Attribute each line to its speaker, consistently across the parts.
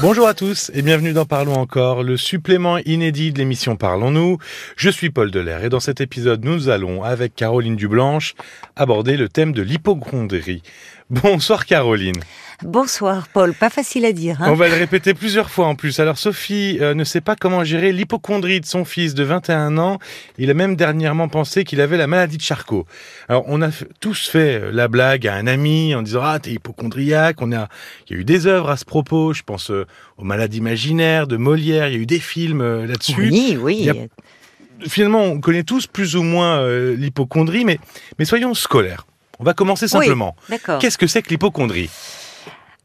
Speaker 1: Bonjour à tous et bienvenue dans Parlons encore, le supplément inédit de l'émission Parlons-nous. Je suis Paul Delair et dans cet épisode, nous allons, avec Caroline Dublanche, aborder le thème de l'hypochondrie. Bonsoir Caroline.
Speaker 2: Bonsoir Paul, pas facile à dire. Hein
Speaker 1: On va le répéter plusieurs fois en plus. Alors Sophie euh, ne sait pas comment gérer l'hypochondrie de son fils de 21 ans. Il a même dernièrement pensé qu'il avait la maladie de Charcot. Alors on a tous fait euh, la blague à un ami en disant ah t'es hypochondriaque. On a, il y a eu des œuvres à ce propos. Je pense euh, aux malades imaginaires de Molière. Il y a eu des films là-dessus.
Speaker 2: Oui, oui.
Speaker 1: Finalement, on connaît tous plus ou moins l'hypochondrie, mais mais soyons scolaires. On va commencer simplement. Qu'est-ce que c'est que l'hypochondrie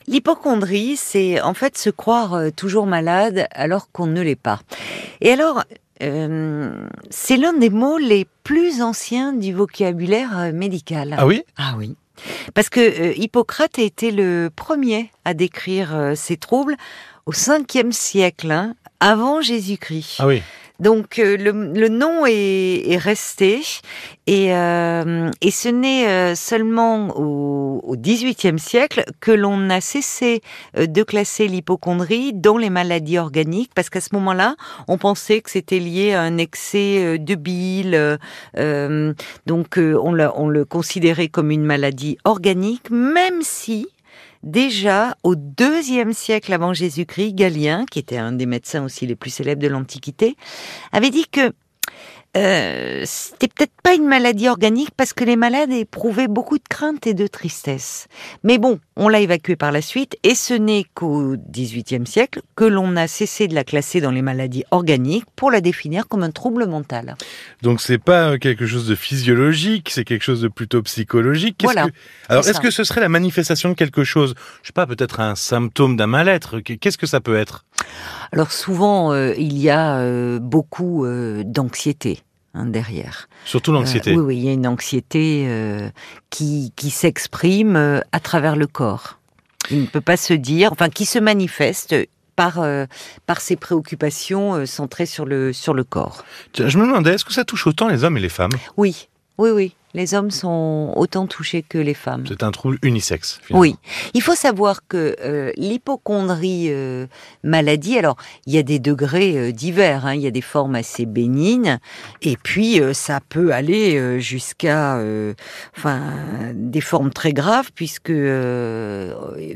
Speaker 2: L'hypochondrie, c'est en fait se croire euh, toujours malade alors qu'on ne l'est pas. Et alors, euh, c'est l'un des mots les plus anciens du vocabulaire euh, médical.
Speaker 1: Ah oui?
Speaker 2: Ah oui. Parce que Hippocrate a été le premier à décrire ces troubles au 5e siècle, hein, avant Jésus-Christ.
Speaker 1: Ah oui.
Speaker 2: Donc euh, le, nom est, resté et, euh, et ce n'est euh, seulement au XVIIIe siècle que l'on a cessé de classer l'hypochondrie dans les maladies organiques parce qu'à ce moment-là, on pensait que c'était lié à un excès de bile. donc on, on le considérait comme une maladie organique, même si Déjà au deuxième siècle avant Jésus-Christ, Galien, qui était un des médecins aussi les plus célèbres de l'Antiquité, avait dit que euh, c'était peut-être pas une maladie organique parce que les malades éprouvaient beaucoup de crainte et de tristesse. Mais bon, on l'a évacuée par la suite et ce n'est qu'au XVIIIe siècle que l'on a cessé de la classer dans les maladies organiques pour la définir comme un trouble mental.
Speaker 1: Donc c'est pas quelque chose de physiologique, c'est quelque chose de plutôt psychologique.
Speaker 2: Voilà.
Speaker 1: Alors est-ce que ce serait la manifestation de quelque chose? Je sais pas, peut-être un symptôme d'un mal-être. Qu'est-ce que ça peut être?
Speaker 2: Alors souvent, euh, il y a euh, beaucoup euh, d'anxiété. Hein, derrière.
Speaker 1: Surtout l'anxiété.
Speaker 2: oui, oui, il y a une anxiété qui, qui s'exprime à travers le corps. Il ne peut pas se dire, enfin, qui se manifeste par, par ses préoccupations centrées sur le, sur le corps.
Speaker 1: Je me demandais, est-ce que ça touche autant les hommes et les femmes?
Speaker 2: Oui, oui, oui. Les hommes sont autant touchés que les femmes.
Speaker 1: C'est un trouble unisexe.
Speaker 2: Oui. Il faut savoir que euh, l'hypochondrie euh, maladie, alors il y a des degrés euh, divers. Hein. il y a des formes assez bénignes, et puis ça peut aller jusqu'à, enfin, des formes très graves, puisque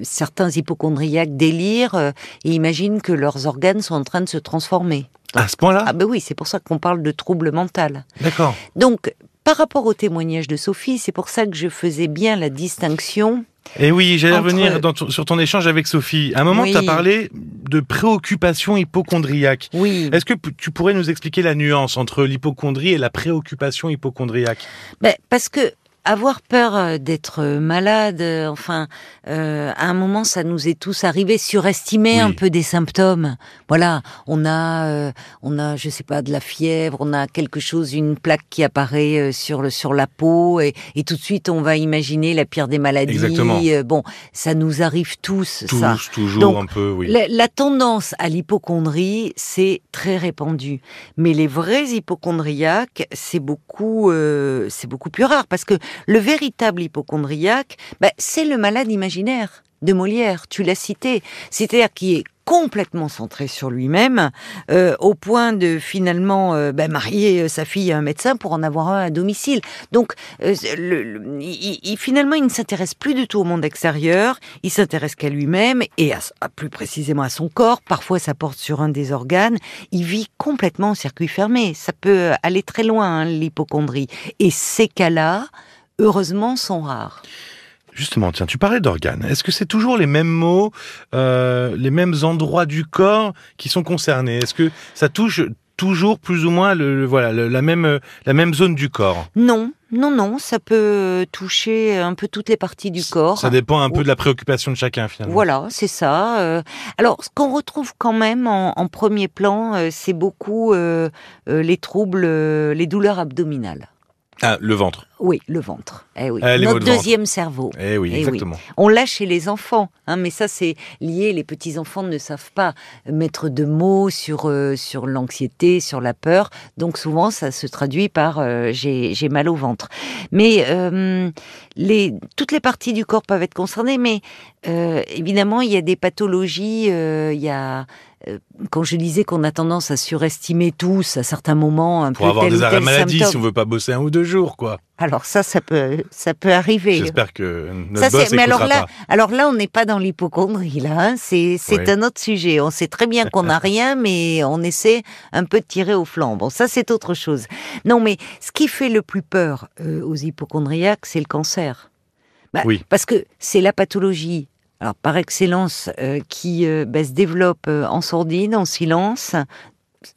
Speaker 2: certains hypochondriaques délirent et imaginent que leurs organes sont en train de se transformer.
Speaker 1: à ce point-là?
Speaker 2: Ah ben oui, c'est pour ça qu'on parle de trouble mental.
Speaker 1: D'accord.
Speaker 2: Donc, par rapport au témoignage de Sophie, c'est pour ça que je faisais bien la distinction.
Speaker 1: Et eh oui, j'allais revenir sur ton échange avec Sophie. À un moment, tu as parlé de préoccupation hypochondriaque.
Speaker 2: Oui.
Speaker 1: Est-ce que tu pourrais nous expliquer la nuance entre l'hypochondrie et la préoccupation hypochondriaque?
Speaker 2: Ben, Parce que avoir peur euh, d'être euh, malade, euh, enfin, à un moment, ça nous est tous arrivé, surestimer un peu des symptômes. Voilà, on a, on a, je sais pas, de la fièvre, on a quelque chose, une plaque qui apparaît sur le sur la peau, et, et tout de suite, on va imaginer la pire des maladies.
Speaker 1: Exactement.
Speaker 2: Bon, ça nous arrive tous,
Speaker 1: tous
Speaker 2: ça.
Speaker 1: toujours un peu, oui.
Speaker 2: La, la tendance à l'hypochondrie, c'est très répandu, mais les vrais hypochondriaques, c'est beaucoup, c'est beaucoup plus rare parce que le véritable hypochondriaque, bah, c'est le malade imaginaire de Molière, tu l'as cité, c'est-à-dire qui est complètement centré sur lui-même, euh, au point de finalement euh, bah, marier euh, sa fille à un médecin pour en avoir un à domicile. Donc, il, finalement, il ne s'intéresse plus du tout au monde extérieur, il s'intéresse qu'à lui-même et à, plus précisément à son corps. Parfois, ça porte sur un des organes. Il vit complètement en circuit fermé. Ça peut aller très loin, hein, l'hypochondrie. Et ces cas-là, heureusement, sont rares.
Speaker 1: Justement, tiens, tu parlais d'organes. Est-ce que c'est toujours les mêmes mots, euh, les mêmes endroits du corps qui sont concernés? Est-ce que ça touche toujours plus ou moins le, voilà la même la même zone du corps?
Speaker 2: Non, non, non, ça peut toucher un peu toutes les parties du corps.
Speaker 1: Ça dépend un peu de la préoccupation de chacun finalement.
Speaker 2: Voilà, c'est ça. Euh. alors, ce qu'on retrouve quand même en, premier plan, euh, c'est beaucoup les troubles, les douleurs abdominales.
Speaker 1: Ah, le ventre.
Speaker 2: Oui, le ventre. Eh oui.
Speaker 1: Ah,
Speaker 2: Notre
Speaker 1: de ventre.
Speaker 2: deuxième cerveau.
Speaker 1: Eh oui,
Speaker 2: Eh oui. On l'a chez les enfants, hein, mais ça c'est lié. Les petits enfants ne savent pas mettre de mots sur euh, sur l'anxiété, sur la peur. Donc souvent ça se traduit par euh, j'ai mal au ventre. Mais euh, les toutes les parties du corps peuvent être concernées, mais évidemment il y a des pathologies. Il y a quand je disais qu'on a tendance à surestimer tous à certains moments un
Speaker 1: Pour
Speaker 2: peu
Speaker 1: avoir
Speaker 2: tel
Speaker 1: des arrêts maladie,
Speaker 2: symptôme.
Speaker 1: si on veut pas bosser un ou deux jours, quoi.
Speaker 2: Alors ça, ça peut, ça peut arriver.
Speaker 1: J'espère que notre
Speaker 2: Ça,
Speaker 1: boss
Speaker 2: mais alors là,
Speaker 1: pas.
Speaker 2: alors là, on n'est pas dans l'hypochondrie, là. hein. C'est, c'est
Speaker 1: Oui.
Speaker 2: un autre sujet. On sait très bien qu'on n'a rien, mais on essaie un peu de tirer au flanc. Bon, ça, c'est autre chose. Non, mais ce qui fait le plus peur euh, aux hypochondriaques, c'est le cancer. Bah,
Speaker 1: Oui.
Speaker 2: Parce que c'est la pathologie, alors par excellence, euh, qui euh, bah, se développe euh, en sourdine, en silence.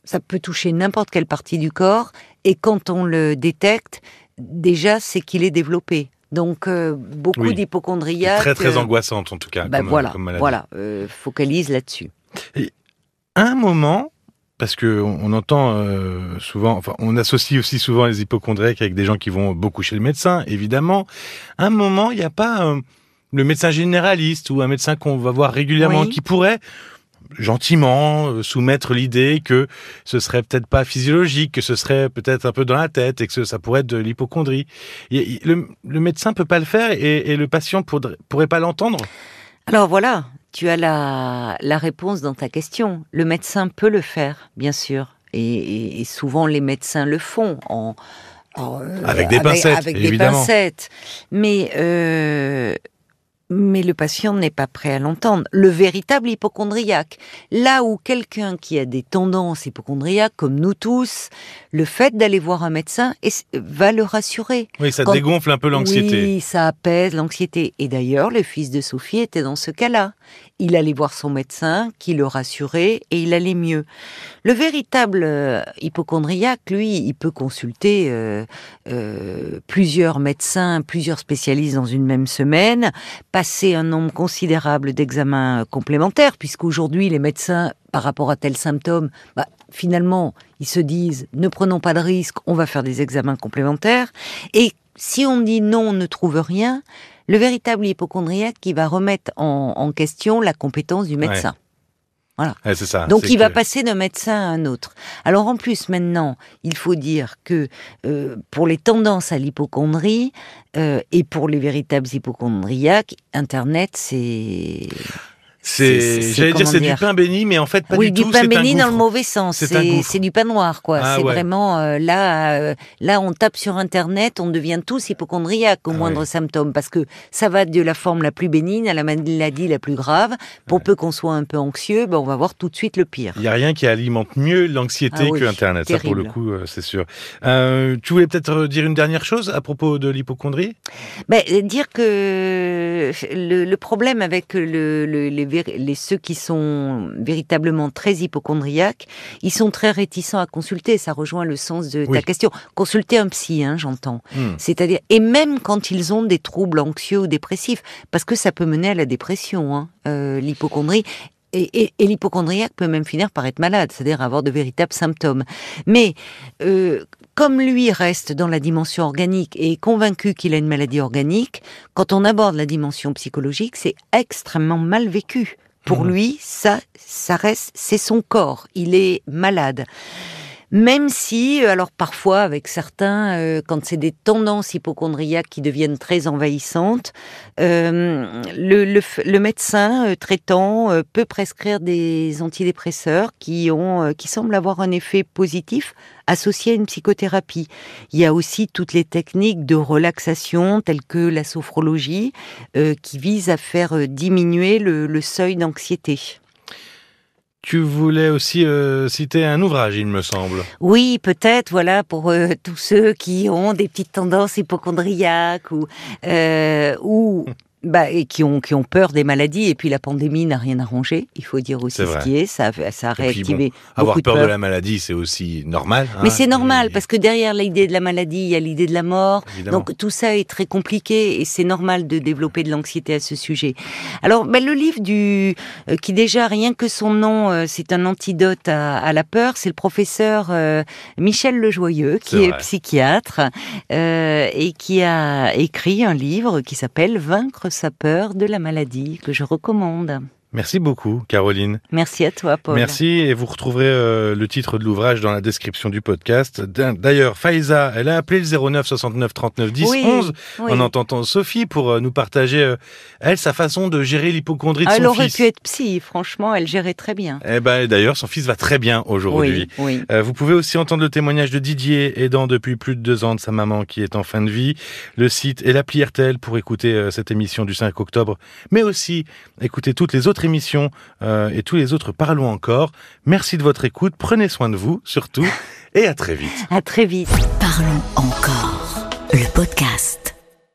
Speaker 2: Ça peut toucher n'importe quelle partie du corps, et quand on le détecte, déjà, c'est qu'il est développé. Donc, euh, beaucoup
Speaker 1: Oui.
Speaker 2: d'hypochondriaques.
Speaker 1: Très, très angoissante, en tout cas.
Speaker 2: bah,
Speaker 1: comme,
Speaker 2: voilà,
Speaker 1: comme
Speaker 2: voilà, focalise là-dessus.
Speaker 1: Un moment, parce que on, on entend euh, souvent, enfin, on associe aussi souvent les hypochondriaques avec des gens qui vont beaucoup chez le médecin, évidemment. À un moment, il n'y a pas euh, le médecin généraliste ou un médecin qu'on va voir régulièrement
Speaker 2: Oui.
Speaker 1: qui pourrait gentiment euh, soumettre l'idée que ce serait peut-être pas physiologique, que ce serait peut-être un peu dans la tête et que ça pourrait être de l'hypochondrie. Le, le médecin peut pas le faire et, et le patient pourrait, pourrait pas l'entendre?
Speaker 2: Alors voilà, tu as la, la réponse dans ta question. Le médecin peut le faire, bien sûr. Et, souvent, les médecins le font en, en, euh,
Speaker 1: Avec des pincettes,
Speaker 2: avec
Speaker 1: évidemment.
Speaker 2: des pincettes. Mais, euh, mais le patient n'est pas prêt à l'entendre. Le véritable hypochondriaque. Là où quelqu'un qui a des tendances hypochondriaques, comme nous tous, le fait d'aller voir un médecin va le rassurer.
Speaker 1: Oui, ça
Speaker 2: Quand-
Speaker 1: dégonfle un peu l'anxiété.
Speaker 2: Oui, ça apaise l'anxiété. Et d'ailleurs, le fils de Sophie était dans ce cas-là. Il allait voir son médecin, qui le rassurait, et il allait mieux. Le véritable euh, hypochondriaque, lui, il peut consulter euh, euh, plusieurs médecins, plusieurs spécialistes dans une même semaine, passer un nombre considérable d'examens complémentaires, puisqu'aujourd'hui, les médecins, par rapport à tels symptômes, bah, finalement, ils se disent, ne prenons pas de risques, on va faire des examens complémentaires. Et si on dit non, on ne trouve rien, le véritable hypochondriaque qui va remettre en, en question la compétence du médecin.
Speaker 1: Ouais, ça.
Speaker 2: Donc il va passer d'un médecin à un autre. Alors en plus maintenant, il faut dire que euh, pour les tendances à l'hypochondrie euh, et pour les véritables hypochondriaques, Internet c'est
Speaker 1: C'est, j'allais dire, c'est du pain béni, mais en fait, pas
Speaker 2: oui
Speaker 1: du tout.
Speaker 2: du pain béni dans le mauvais sens.
Speaker 1: C'est
Speaker 2: du pain noir quoi.
Speaker 1: Ah,
Speaker 2: c'est
Speaker 1: ouais.
Speaker 2: vraiment euh, là euh, là on tape sur Internet, on devient tous hypochondriaques au
Speaker 1: Ah,
Speaker 2: moindre
Speaker 1: oui.
Speaker 2: symptôme parce que ça va de la forme la plus bénigne à la maladie la plus grave. Pour peu qu'on soit un peu anxieux, ben, on va voir tout de suite le pire.
Speaker 1: Il n'y a rien qui alimente mieux l'anxiété
Speaker 2: Ah oui,
Speaker 1: que Internet, ça pour le
Speaker 2: terrible.
Speaker 1: coup, euh, c'est sûr. Tu voulais peut-être dire une dernière chose à propos de l'hypochondrie?
Speaker 2: Ben, dire que le, le problème avec le, le- les, vér- les- ceux qui sont véritablement très hypochondriaques, ils sont très réticents à consulter. Ça rejoint le sens de
Speaker 1: Oui.
Speaker 2: ta question. Consulter un psy, hein, j'entends.
Speaker 1: Hmm.
Speaker 2: C'est-à-dire, et même quand ils ont des troubles anxieux ou dépressifs, parce que ça peut mener à la dépression, hein, euh, l'hypochondrie. Et, et- et l'hypochondriaque peut même finir par être malade, c'est-à-dire avoir de véritables symptômes. Mais euh, comme lui reste dans la dimension organique et est convaincu qu'il a une maladie organique, quand on aborde la dimension psychologique, c'est extrêmement mal vécu. Pour
Speaker 1: Mhm.
Speaker 2: lui, ça, ça reste, c'est son corps. Il est malade. Même si, euh, alors parfois avec certains, euh, quand c'est des tendances hypochondriaques qui deviennent très envahissantes, euh, le, le le médecin euh, traitant euh, peut prescrire des antidépresseurs qui ont, euh, qui semblent avoir un effet positif associé à une psychothérapie. Il y a aussi toutes les techniques de relaxation telles que la sophrologie qui visent à faire diminuer le, le seuil d'anxiété.
Speaker 1: Tu voulais aussi euh, citer un ouvrage, il me semble.
Speaker 2: Oui, peut-être, voilà, pour euh, tous ceux qui ont des petites tendances hypochondriaques ou, euh, ou bah, et qui ont, qui ont peur des maladies. Et puis la pandémie n'a rien arrangé. Il faut dire aussi ce qui est. Ça, ça a réactivé.
Speaker 1: avoir
Speaker 2: peur,
Speaker 1: de, la maladie, c'est aussi normal.
Speaker 2: Hein, Mais c'est normal parce que derrière l'idée de la maladie, il y a l'idée de la mort. Donc tout ça est très compliqué et c'est normal de développer de l'anxiété à ce sujet. Alors, ben, le livre du euh, qui déjà rien que son nom, euh, c'est un antidote à, la peur. C'est le professeur euh, Michel Lejoyeux qui est, psychiatre et qui a écrit un livre qui s'appelle Vaincre sa peur de la maladie que je recommande.
Speaker 1: Merci beaucoup, Caroline.
Speaker 2: Merci à toi, Paul.
Speaker 1: Merci, et vous retrouverez euh, le titre de l'ouvrage dans la description du podcast. D'ailleurs, Faiza, elle a appelé le 09 69 39 10 11 en entendant Sophie pour euh, nous partager, euh, elle, sa façon de gérer l'hypochondrie de
Speaker 2: son
Speaker 1: fils.
Speaker 2: Elle aurait pu être psy, franchement, elle gérait très bien.
Speaker 1: Eh ben, d'ailleurs, son fils va très bien aujourd'hui.
Speaker 2: Oui,
Speaker 1: vous pouvez aussi entendre le témoignage de Didier, aidant depuis plus de deux ans de sa maman qui est en fin de vie. Le site et l'appli RTL pour écouter cette émission du 5 octobre, mais aussi écouter toutes les autres émission euh, et tous les autres Parlons encore. Merci de votre écoute, prenez soin de vous surtout et à très vite.
Speaker 2: À très vite.
Speaker 3: Parlons encore, le podcast.